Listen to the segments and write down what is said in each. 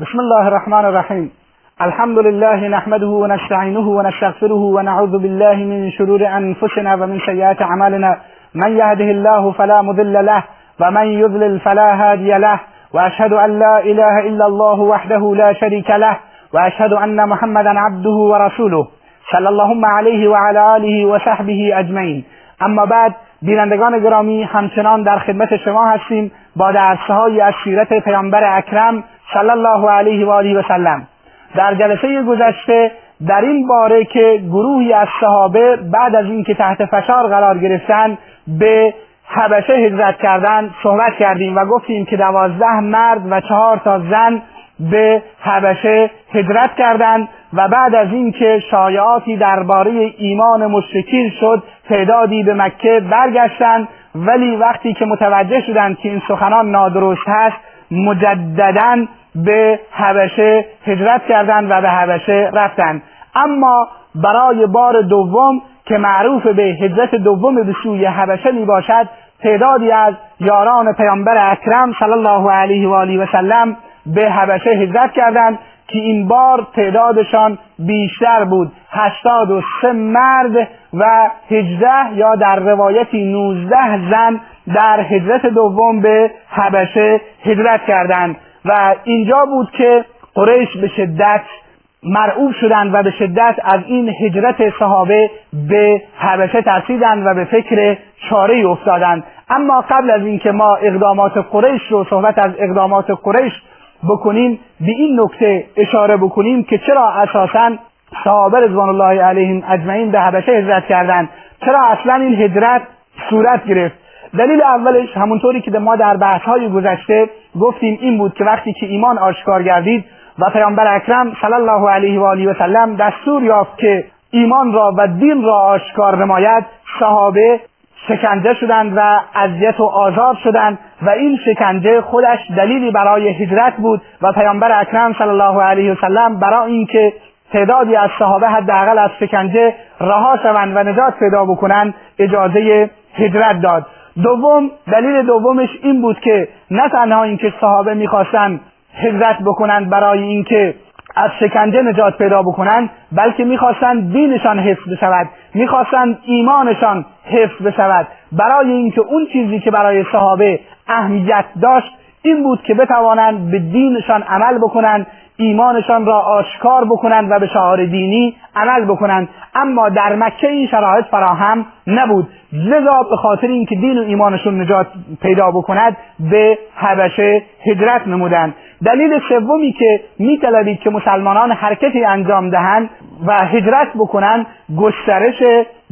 بسم الله الرحمن الرحیم الحمد لله نحمده ونستعینه ونستغفره ونعوذ بالله من شرور انفسنا ومن سیئات اعمالنا من یهده الله فلا مضل له ومن يضلل فلا هادي له واشهد ان لا اله الا الله وحده لا شريك له واشهد ان محمدا عبده ورسوله صلی اللهم علیه وعلى آله وصحبه اجمعین اما بعد بینندگان گرامی همچنان در خدمت شما هستیم. با درسهایی از سیرت پیامبر اکرم صلی الله علیه و آله و سلم. در جلسه گذشته در این باره که گروهی از صحابه بعد از اینکه تحت فشار قرار گرفتن به حبشه هجرت کردن صحبت کردیم و گفتیم که دوازده مرد و چهار تا زن به حبشه هجرت کردند و بعد از اینکه شایعاتی درباره ایمان مشرکین شد تعدادی به مکه برگشتند. ولی وقتی که متوجه شدند که این سخنان نادرست هست مجددا به حبشه هجرت کردند و به حبشه رفتند اما برای بار دوم که معروف به هجرت دوم به سوی حبشه می باشد تعدادی از یاران پیامبر اکرم صلی الله علیه و آله و سلم به حبشه هجرت کردند که این بار تعدادشان بیشتر بود. هشتاد و سه مرد و هجده یا در روایتی نوزده زن در هجرت دوم به حبشه هجرت کردند. و اینجا بود که قریش به شدت مرعوب شدند و به شدت از این هجرت صحابه به حبشه ترسیدند و به فکر چاره افتادند. اما قبل از اینکه ما اقدامات قریش رو صحبت از اقدامات قریش بکنیم به این نکته اشاره بکنیم که چرا اساسا صحابه رضوان الله علیهم اجمعین به حبشه هجرت کردند. چرا اصلا این هجرت صورت گرفت؟ دلیل اولش همونطوری که ما در بحث های گذشته گفتیم این بود که وقتی که ایمان آشکار گردید و پیامبر اکرم صلی الله علیه و آله و سلم دستور یافت که ایمان را و دین را آشکار نماید صحابه شکنجه شدند و اذیت و آزار شدند و این شکنجه خودش دلیلی برای هجرت بود و پیامبر اکرم صلی الله علیه و سلم برای اینکه تعدادی از صحابه حداقل از شکنجه رها شوند و نجات پیدا بکنند اجازه هجرت داد. دوم دلیل دومش این بود که نه تنها اینکه صحابه می‌خواستند هجرت بکنند برای اینکه از شکنجه نجات پیدا بکنند بلکه می‌خواستند دینشان حفظ بشود می‌خواستند ایمانشان حفظ بشود. برای اینکه اون چیزی که برای صحابه اهمیت داشت این بود که بتوانند به دینشان عمل بکنند ایمانشان را آشکار بکنند و به شعار دینی عمل بکنند. اما در مکه این شرایط فراهم نبود. لذا به خاطر اینکه دین و ایمانشون نجات پیدا بکند به حبشه هجرت نمودند. دلیل سومی که میطلبید که مسلمانان حرکتی انجام دهند و هجرت بکنند گسترش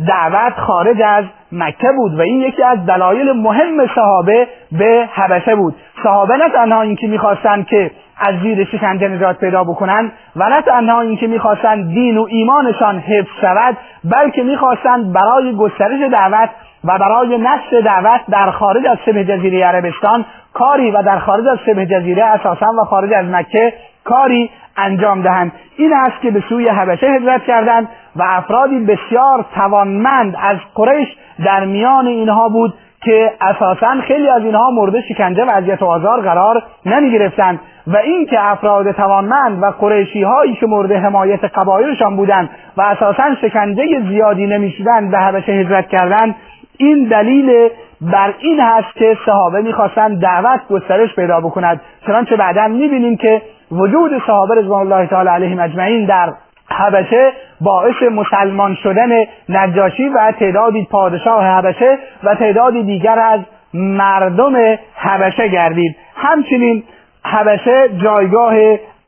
دعوت خارج از مکه بود و این یکی از دلایل مهم صحابه به حبشه بود. صحابه نه تنها اینکه می‌خواستند که از زیر شکنجه نجات پیدا بکنند و نه تنها اینکه می‌خواستند دین و ایمانشان حفظ شود بلکه می‌خواستند برای گسترش دعوت و برای نشر دعوت در خارج از شبه جزیره عربستان کاری و در خارج از شبه جزیره اساسا و خارج از مکه کاری انجام دهند. این است که به سوی حبشه هجرت کردند و افرادی بسیار توانمند از قریش در میان اینها بود که اساسا خیلی از اینها مورد شکنجه و اذیت و آزار قرار نمی گرفتند و اینکه افراد توانمند و قریشی هایی که مورد حمایت قبایلشان بودند و اساسا شکنجه زیادی نمی‌شدند به حبشه هجرت کردند این دلیل بر این هست که صحابه می‌خواستند دعوت گسترش پیدا بکند چنانچه بعدا می‌بینیم که وجود صحابه رضوان الله تعالی علیهم اجمعین در حبشه باعث مسلمان شدن نجاشی و تعدادی پادشاه حبشه و تعدادی دیگر از مردم حبشه گردید. همچنین حبشه جایگاه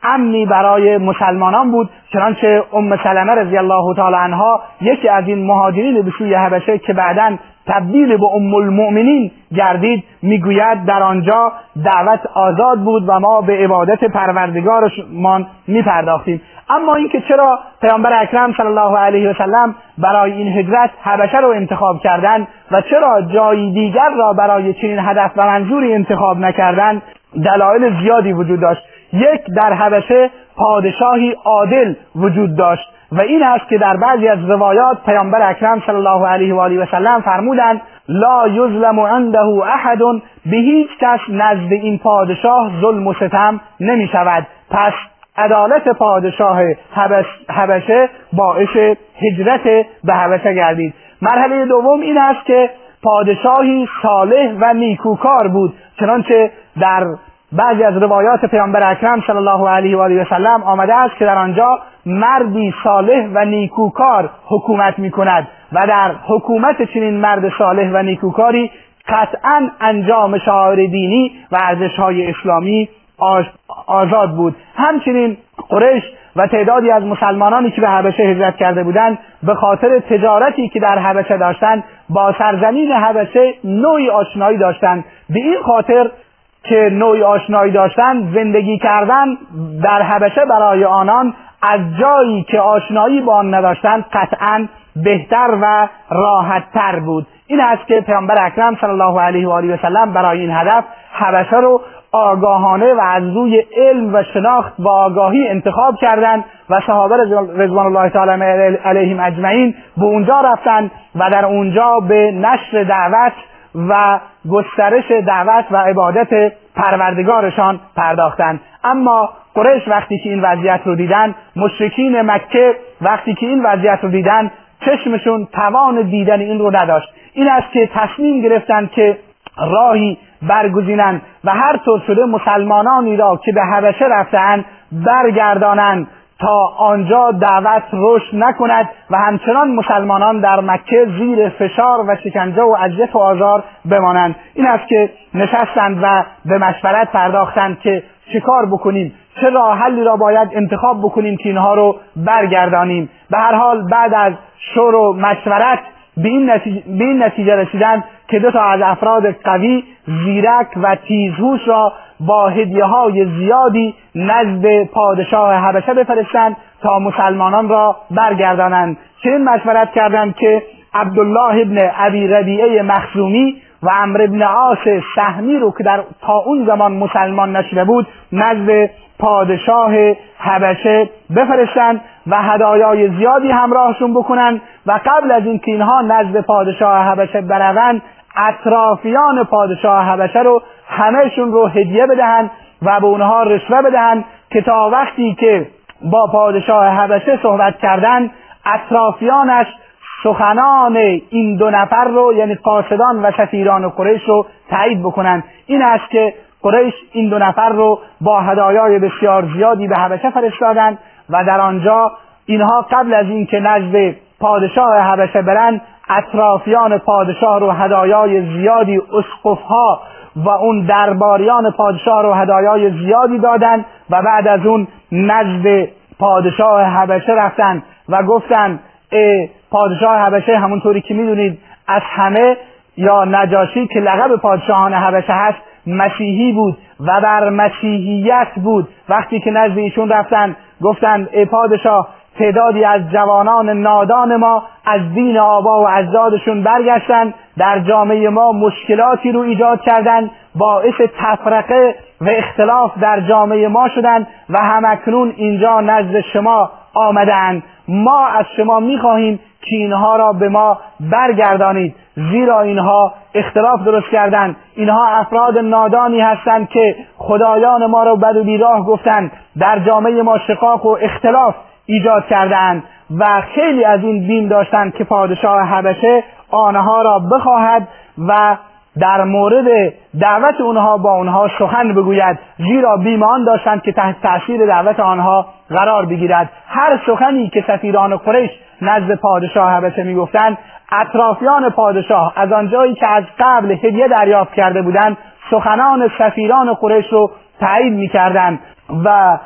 امنی برای مسلمانان بود چنانچه ام سلمه رضی الله تعالی عنها یکی از این مهاجرین به سوی حبشه که بعدا تبدیل به ام المؤمنین گردید می‌گوید در آنجا دعوت آزاد بود و ما به عبادت پروردگارمان میپرداختیم. اما اینکه چرا پیامبر اکرم صلی الله علیه و سلم برای این هجرت حبشه رو انتخاب کردند و چرا جایی دیگر را برای چنین هدف و منظوری انتخاب نکردند دلایل زیادی وجود داشت. یک در حبشه پادشاهی عادل وجود داشت. و این است که در بعضی از روایات پیامبر اکرم صلی الله علیه و آله و سلم فرمودند لا یظلم عنده احد به هیچ کس نزد این پادشاه ظلم و ستم نمی شود پس عدالت پادشاه حبشه باعث هجرت به حبشه گردید. مرحله دوم این است که پادشاهی صالح و نیکوکار بود چنانچه در بعضی از روایات پیامبر اکرم صلی الله علیه و آله و سلم آمده است که در آنجا مردی صالح و نیکوکار حکومت می کند و در حکومت چنین مرد صالح و نیکوکاری قطعا انجام شعائر دینی و های اسلامی آزاد بود. همچنین قریش و تعدادی از مسلمانانی که به حبشه هجرت کرده بودند به خاطر تجارتی که در حبشه داشتند با سرزمین حبشه نوعی آشنایی داشتند. به این خاطر که نوعی آشنایی داشتند زندگی کردن در حبشه برای آنان از جایی که آشنایی با آن نداشتند قطعا بهتر و راحتتر بود. این است که پیامبر اکرم صلی الله علیه و آله و سلم برای این هدف حبشه رو آگاهانه و از روی علم و شناخت و آگاهی انتخاب کردند و صحابه رضوان الله تعالی علیهم اجمعین به اونجا رفتند و در اونجا به نشر دعوت و گسترش دعوت و عبادت پروردگارشان پرداختند اما قریش وقتی که این وضعیت رو دیدن مشرکین مکه وقتی که این وضعیت رو دیدن چشمشون توان دیدن این رو نداشت. این است که تصمیم گرفتند که راهی برگزینند و هر طور شده مسلمانانی را که به حبشه رفتهاند برگردانند تا آنجا دعوت رشد نکند و همچنان مسلمانان در مکه زیر فشار و شکنجه و اذیت و آزار بمانند. این است که نشستند و به مشورت پرداختند که چیکار بکنیم چه راه حلی را باید انتخاب بکنیم که اینها رو برگردانیم. به هر حال بعد از شور و مشورت به این نتیجه, به این نتیجه رسیدن که دو تا از افراد قوی زیرک و تیزهوش را با هدیه های زیادی نزد پادشاه حبشه بفرستند تا مسلمانان را برگردانند. چنین مشورت کردند که عبدالله ابن ابی ربیعه مخزومی و عمرو ابن عاص سهمی رو که در تا اون زمان مسلمان نشده بود نزد پادشاه حبشه بفرستند و هدایای زیادی همراهشون بکنن و قبل از اینکه اینها نزد پادشاه حبشه بروند اطرافیان پادشاه حبشه رو همهشون رو هدیه بدهند و به اونها رشوه بدهند که تا وقتی که با پادشاه حبشه صحبت کردن اطرافیانش سخنان این دو نفر رو یعنی قاصدان و سفیران قریش رو تایید بکنند این است که قریش این دو نفر رو با هدایای بسیار زیادی به حبشه فرستادند و در آنجا اینها قبل از اینکه نزد پادشاه حبشه برند اطرافیان پادشاه رو هدایای زیادی اسقفها و اون درباریان پادشاه رو هدایای زیادی دادند و بعد از اون نزد پادشاه حبشه رفتن و گفتند پادشاه حبشه همونطوری که می‌دونید از همه یا نجاشی که لقب پادشاهان حبشه هست مسیحی بود و بر مسیحیت بود. وقتی که نزد ایشون رفتن گفتند ای پادشاه تعدادی از جوانان نادان ما از دین آبا و اجدادشون برگشتن در جامعه ما مشکلاتی رو ایجاد کردند. باعث تفرقه و اختلاف در جامعه ما شدند و همکنون اینجا نزد شما آمدند ما از شما می‌خواهیم که اینها را به ما برگردانید. زیرا اینها اختلاف درست کردند. اینها افراد نادانی هستند که خدایان ما را بد و بیراه گفتند. در جامعه ما شقاق و اختلاف ایجاد کردند و خیلی از این بیم داشتند که پادشاه حبشه آنها را بخواهد و در مورد دعوت اونها با اونها سخن بگوید زیرا بیمان داشتند که تحت تاثیر دعوت آنها قرار بگیرد. هر سخنی که سفیران قریش نزد پادشاه حبشه می‌گفتند اطرافیان پادشاه از آنجایی که از قبل هدیه دریافت کرده بودند سخنان سفیران قریش رو تایید می‌کردند و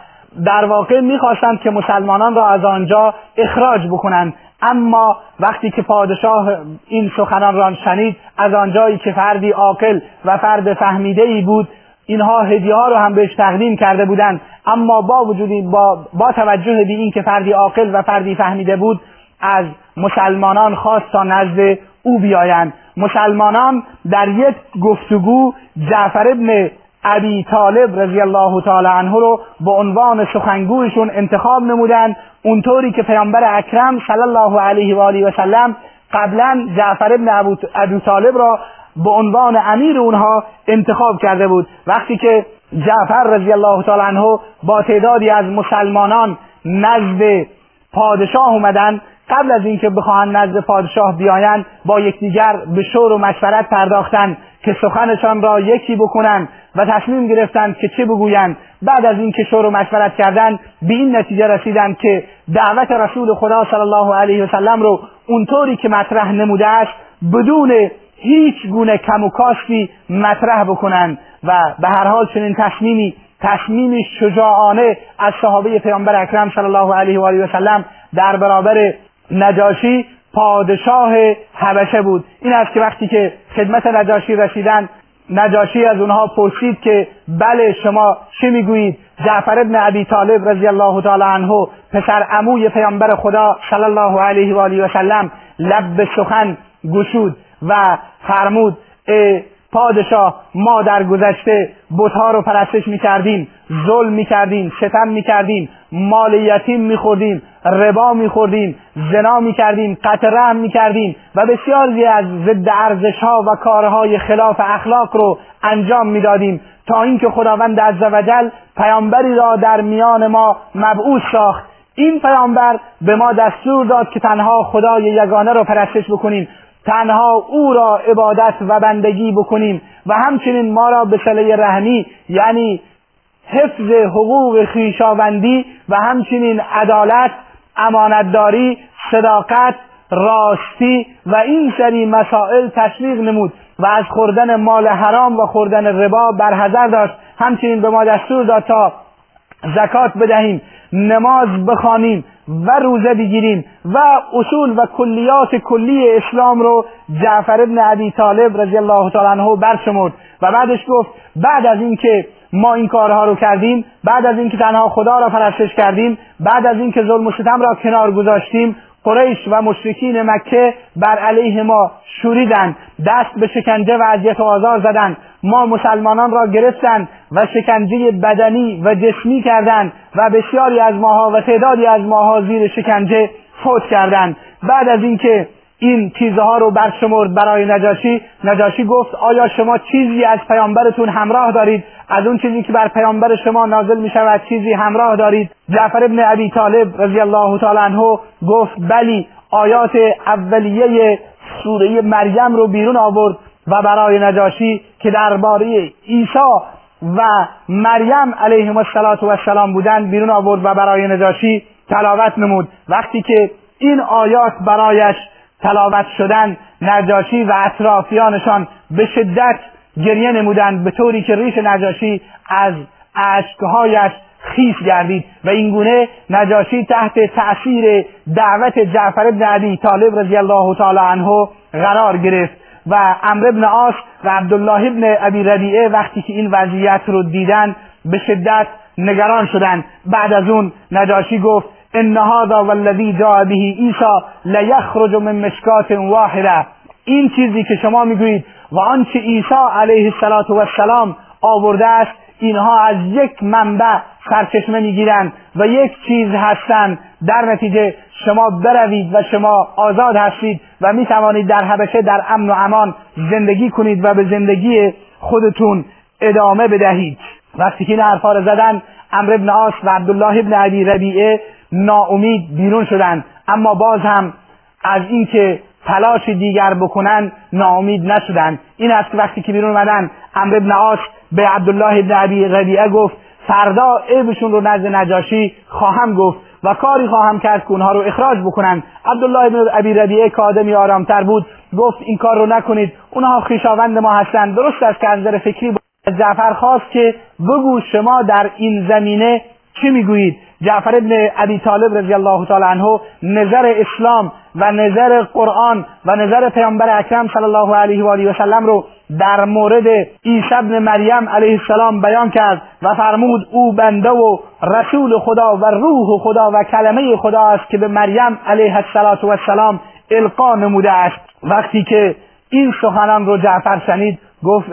در واقع می‌خواستند که مسلمانان را از آنجا اخراج بکنند. اما وقتی که پادشاه این سخنان را شنید از آنجایی که فردی عاقل و فرد فهمیده ای بود اینها هدیه ها رو هم بهش تقدیم کرده بودند. اما با وجود با, با توجه به این که فردی عاقل و فردی فهمیده بود از مسلمانان خواست تا نزد او بیایند. مسلمانان در یک گفتگو جعفر ابن ابی طالب رضی الله تعالی عنه رو به عنوان سخنگویشون انتخاب نمودند اونطوری که پیامبر اکرم صلی الله علیه و آله و سلم قبلا جعفر ابن ابو طالب را به عنوان امیر اونها انتخاب کرده بود. وقتی که جعفر رضی الله تعالی عنه با تعدادی از مسلمانان نزد پادشاه اومدن قبل از اینکه بخواهند نزد پادشاه بیایند با یکدیگر به شور و مشورت پرداختند که سخنشان را یکی بکنند و تصمیم گرفتند که چه بگویند. بعد از اینکه شور و مشورت کردند به این نتیجه رسیدند که دعوت رسول خدا صلی الله علیه وسلم رو اونطوری که مطرح نموده است بدون هیچ گونه کم و کاستی مطرح بکنند و به هر حال چنین تصمیمی تصمیمی شجاعانه از صحابه پیامبر اکرم صلی الله علیه و آله و سلم در برابر نجاشی پادشاه حبشه بود. این است که وقتی که خدمت نجاشی رسیدن نجاشی از اونها پرسید که بله شما چه می‌گویید؟ جعفر ابن ابی طالب رضی الله تعالی عنه پسر عموی پیامبر خدا صلی الله علیه و آله و سلم لب به سخن گشود و فرمود پادشاه ما در گذشته بتها رو پرستش می‌کردیم ظلم می‌کردیم ستم می‌کردیم مال یتیم میخوردیم ربا میخوردیم زنا می‌کردیم قطع رحم می‌کردیم و بسیاری از ضد ارزش ها و کارهای خلاف اخلاق رو انجام می‌دادیم تا اینکه خداوند عزوجل پیامبری را در میان ما مبعوث ساخت. این پیامبر به ما دستور داد که تنها خدای یگانه را پرستش بکنیم تنها او را عبادت و بندگی بکنیم و همچنین ما را به صله رحمی یعنی حفظ حقوق خیشاوندی و همچنین عدالت امانتداری صداقت راستی و این سری مسائل تشویق نمود و از خوردن مال حرام و خوردن ربا برحذر داشت. همچنین به ما دستور داد تا زکات بدهیم نماز بخوانیم و روزه بگیریم و اصول و کلیات کلی اسلام رو جعفر ابن ابی طالب رضی الله تعالی عنه برشمرد و بعدش گفت بعد از اینکه ما این کارها رو کردیم. بعد از اینکه تنها خدا را پرستش کردیم بعد از اینکه ظلم و ستم را کنار گذاشتیم قریش و مشرکین مکه بر علیه ما شوریدند دست به شکنجه و اذیت و آزار زدند. ما مسلمانان را گرفتند و شکنجه بدنی و جسمی کردند و بسیاری از ماها و تعدادی از ماها زیر شکنجه فوت کردند. بعد از اینکه این چیزها رو برشمرد برای نجاشی. نجاشی گفت آیا شما چیزی از پیامبرتون همراه دارید؟ از اون چیزی که بر پیامبر شما نازل می شود چیزی همراه دارید؟ جعفر ابن ابی طالب رضی الله تعالی عنه گفت بلی آیات اولیه سوره مریم رو بیرون آورد و برای نجاشی که درباره عیسی و مریم علیهم السلام بودند بیرون آورد و برای نجاشی تلاوت نمود. وقتی که این آیات برایش تلاوت شدن نجاشی و اطرافیانشان به شدت گریه نمودند به طوری که ریش نجاشی از اشکهایش خیس گردید. و اینگونه نجاشی تحت تأثیر دعوت جعفر بن عبی طالب رضی الله تعالی عنه قرار گرفت. و امر ابن آس و عبدالله ابن ابی ربیعه وقتی که این وضعیت رو دیدن به شدت نگران شدند. بعد از اون نجاشی گفت ان هذا والذی جاء به عیسی لیخرج من مشکات واحده این چیزی که شما می‌گویید و آنچه عیسی علیه السلام آورده است اینها از یک منبع سرچشمه می‌گیرند و یک چیز هستند. در نتیجه شما بروید و شما آزاد هستید و می توانید در حبشه در امن و امان زندگی کنید و به زندگی خودتون ادامه بدهید. وقتی که این حرفا رو زدن امر ابن آس و عبدالله ابن عبی ربیعه ناامید بیرون شدند اما باز هم از اینکه تلاش دیگر بکنن ناامید نشدند این است که وقتی که بیرون اومدن امر ابن آس به عبدالله ابن عبی ربیعه گفت فردا عیبشون رو نزد نجاشی خواهم گفت و کاری خواهم کرد که اونها رو اخراج بکنن. عبدالله ابن ابی ربیعه که آدمی آرامتر بود گفت این کار رو نکنید. اونها خویشاوند ما هستند درست است که از فکری از جعفر خواست که بگو شما در این زمینه چی می‌گویید؟ جعفر ابن ابی طالب رضی الله تعالی عنه نظر اسلام و نظر قرآن و نظر پیامبر اکرم صلی الله علیه و آله و سلم رو در مورد عیسی ابن مریم علیه السلام بیان کرد و فرمود او بنده و رسول خدا و روح خدا و کلمه خدا است که به مریم علیه السلام القا نموده است. وقتی که این سخنان رو جعفر شنید گفت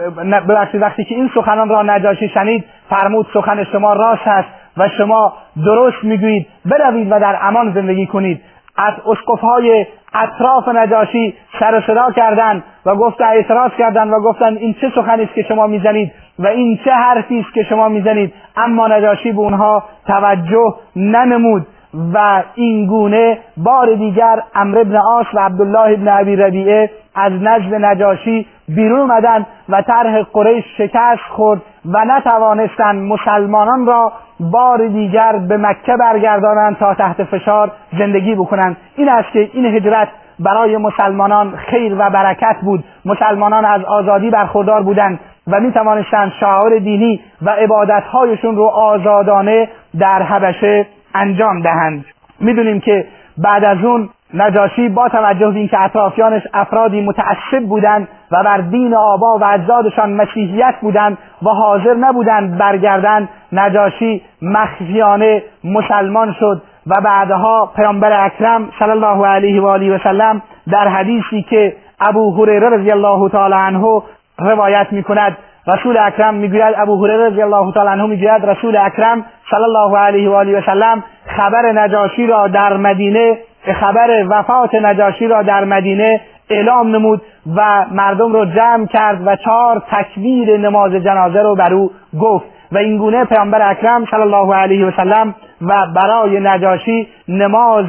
وقتی که این سخنان را نجاشی شنید فرمود سخن شما راست است و شما درست می‌گویید بروید و در امان زندگی کنید. از های اطراف نجاشی سر صدا کردند و گفت اعتراض کردند و گفتند این چه سخنی است که شما می‌زنید و این چه حرفی است که شما می‌زنید. اما نجاشی به اونها توجه ننمود و این گونه بار دیگر امر ابن آس و عبدالله ابن ابی ربیعه از نزد نجاشی بیرون اومدن و طرح قریش شکست خورد و نتوانستند مسلمانان را بار دیگر به مکه برگردانند تا تحت فشار زندگی بکنند. این است که این هجرت برای مسلمانان خیر و برکت بود. مسلمانان از آزادی برخوردار بودند و می توانستند شعار دینی و عبادتهایشون رو آزادانه در حبشه انجام دهند. می‌دونیم که بعد از اون نجاشی با توجه به اینکه اطرافیانش افرادی متعصب بودند و بر دین آبا و اجدادشان مسیحیت بودند و حاضر نبودند برگردند نجاشی مخفیانه مسلمان شد و بعدها پیامبر اکرم صلی الله علیه و آله و سلم در حدیثی که ابو هریره رضی الله تعالی عنه روایت می‌کند رسول اکرم می‌گوید ابو هریره رضی الله تعالی عنه می‌گوید رسول اکرم صلی الله علیه و آله و سلم خبر نجاشی را در مدینه خبر وفات نجاشی را در مدینه اعلام نمود و مردم را جمع کرد و چهار تکبیر نماز جنازه رو بر او گفت. و اینگونه پیامبر اکرم صلی الله علیه و سلم و برای نجاشی نماز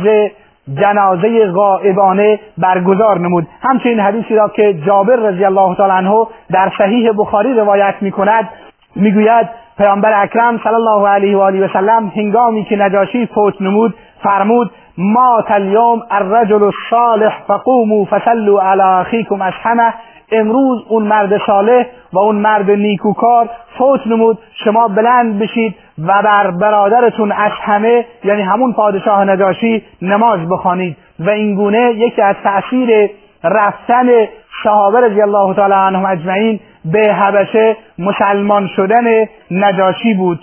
جنازه غائبانه برگزار نمود. همچنین حدیثی را که جابر رضی الله تعالی عنه در صحیح بخاری روایت می کند می‌گوید پیامبر اکرم صلی الله علیه و آله و سلم هنگامی که نجاشی فوت نمود فرمود ما اليوم الرجل الصالح فقوموا فصلوا على اخیکم اشحمه امروز اون مرد صالح و اون مرد نیکوکار فوت نمود شما بلند بشید و بر برادرتون از همه یعنی همون پادشاه نجاشی نماز بخوانید. و اینگونه یکی از تأثیر رفتن صحابه رضی الله تعالی عنهم اجمعین به حبشه مسلمان شدن نجاشی بود.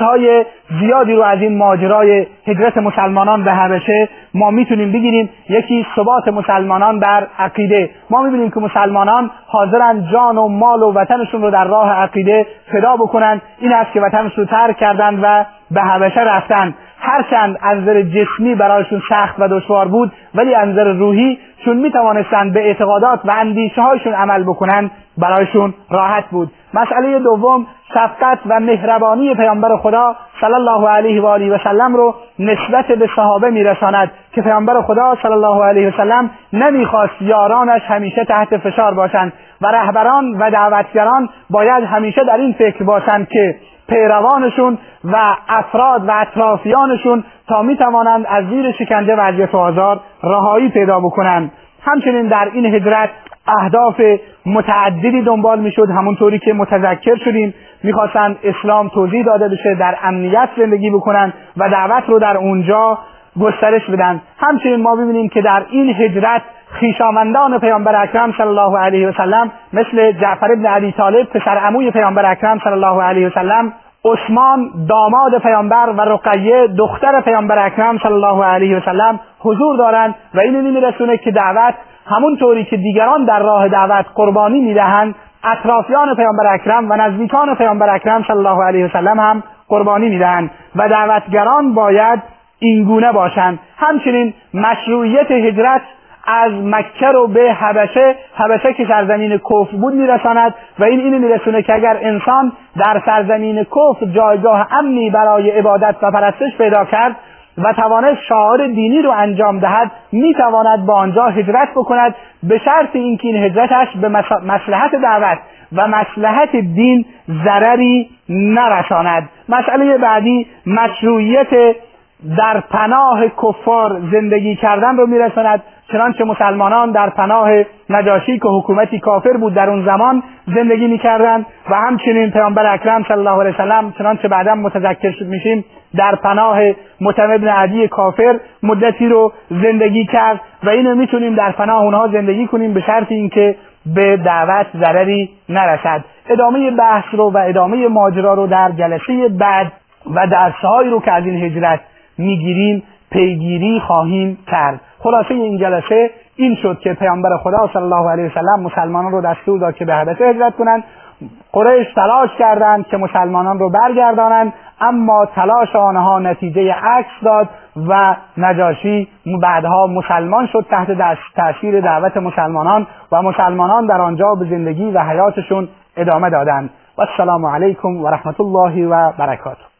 های زیادی رو از این ماجرای هجرت مسلمانان به حبشه ما می‌تونیم بگیریم. یکی ثبات مسلمانان بر عقیده. ما می‌بینیم که مسلمانان حاضرن جان و مال و وطنشون رو در راه عقیده فدا بکنن. این است که وطنش رو ترک کردن و به حبشه رفتن. هرچند از نظر جسمی برایشون سخت و دشوار بود ولی از نظر روحی چون می توانستند به اعتقادات و اندیشه هایشون عمل بکنند برایشون راحت بود. مسئله دوم شفقت و مهربانی پیامبر خدا صلی الله علیه و آله و سلم رو نسبت به صحابه میرساند که پیامبر خدا صلی الله علیه و سلم نمی‌خواست یارانش همیشه تحت فشار باشند و رهبران و دعوتگران باید همیشه در این فکر باشند که پیروانشون و افراد و اطرافیانشون تا می توانند از زیر شکنجه و اذیت و آزار رهایی پیدا بکنند. همچنین در این هجرت اهداف متعددی دنبال می‌شد همونطوری که متذکر شدیم. می‌خواستند اسلام توضیح داده بشه در امنیت زندگی بکنن و دعوت رو در اونجا گسترش بدن. همچنین ما ببینیم که در این هجرت خیشامندان پیامبر اکرم صلی الله علیه و سلم مثل جعفر ابن علی طالب پسر عموی پیامبر اکرم صلی الله علیه و سلم عثمان داماد پیامبر و رقیه دختر پیامبر اکرم صلی الله علیه و سلم حضور دارند و این میرسونه که دعوت همونطوری که دیگران در راه دعوت قربانی می‌دهند اطرافیان پیامبر اکرم و نزدیکان پیامبر اکرم صلی الله علیه و سلم هم قربانی می‌دهند. و دعوتگران باید اینگونه باشند همچنین مشروعیت هجرت از مکه رو به حبشه حبشه که سرزمین کفر بود میرساند و این اینو میرسونه که اگر انسان در سرزمین کفر جایگاه امنی برای عبادت و پرستش پیدا کرد و توانست شعار دینی رو انجام دهد می‌تواند با آنجا هجرت بکند. به شرط اینکه این هجرتش به مسلحت دعوت و مسلحت دین ضرری نرساند. مسئله بعدی مشروعیت در پناه کفار زندگی کردن رو میرساند چنانچه مسلمانان در پناه نجاشی که حکومتی کافر بود در اون زمان زندگی می‌کردند و همچنین پیامبر اکرم صلی الله علیه وسلم چنانچه بعدا متذکر شد میشیم در پناه متم ابن عدی کافر مدتی رو زندگی کرد و اینو می‌تونیم در پناه اونها زندگی کنیم به شرط اینکه به دعوت ضرری نرسد. ادامه بحث رو و ادامه ماجرا رو در جلسه بعد و درسهایی رو که از این هجرت می‌گیریم پیگیری خواهیم کرد. خلاصه این جلسه این شد که پیامبر خدا صلی الله علیه وسلم مسلمانان رو دستور داد که به حبشه هجرت کنند قریش تلاش کردند که مسلمانان رو برگردانند اما تلاش آنها نتیجه عکس داد و نجاشی بعدها مسلمان شد تحت تاثیر دعوت مسلمانان و مسلمانان در آنجا به زندگی و حیاتشون ادامه دادند. و السلام علیکم و رحمت الله و برکاته.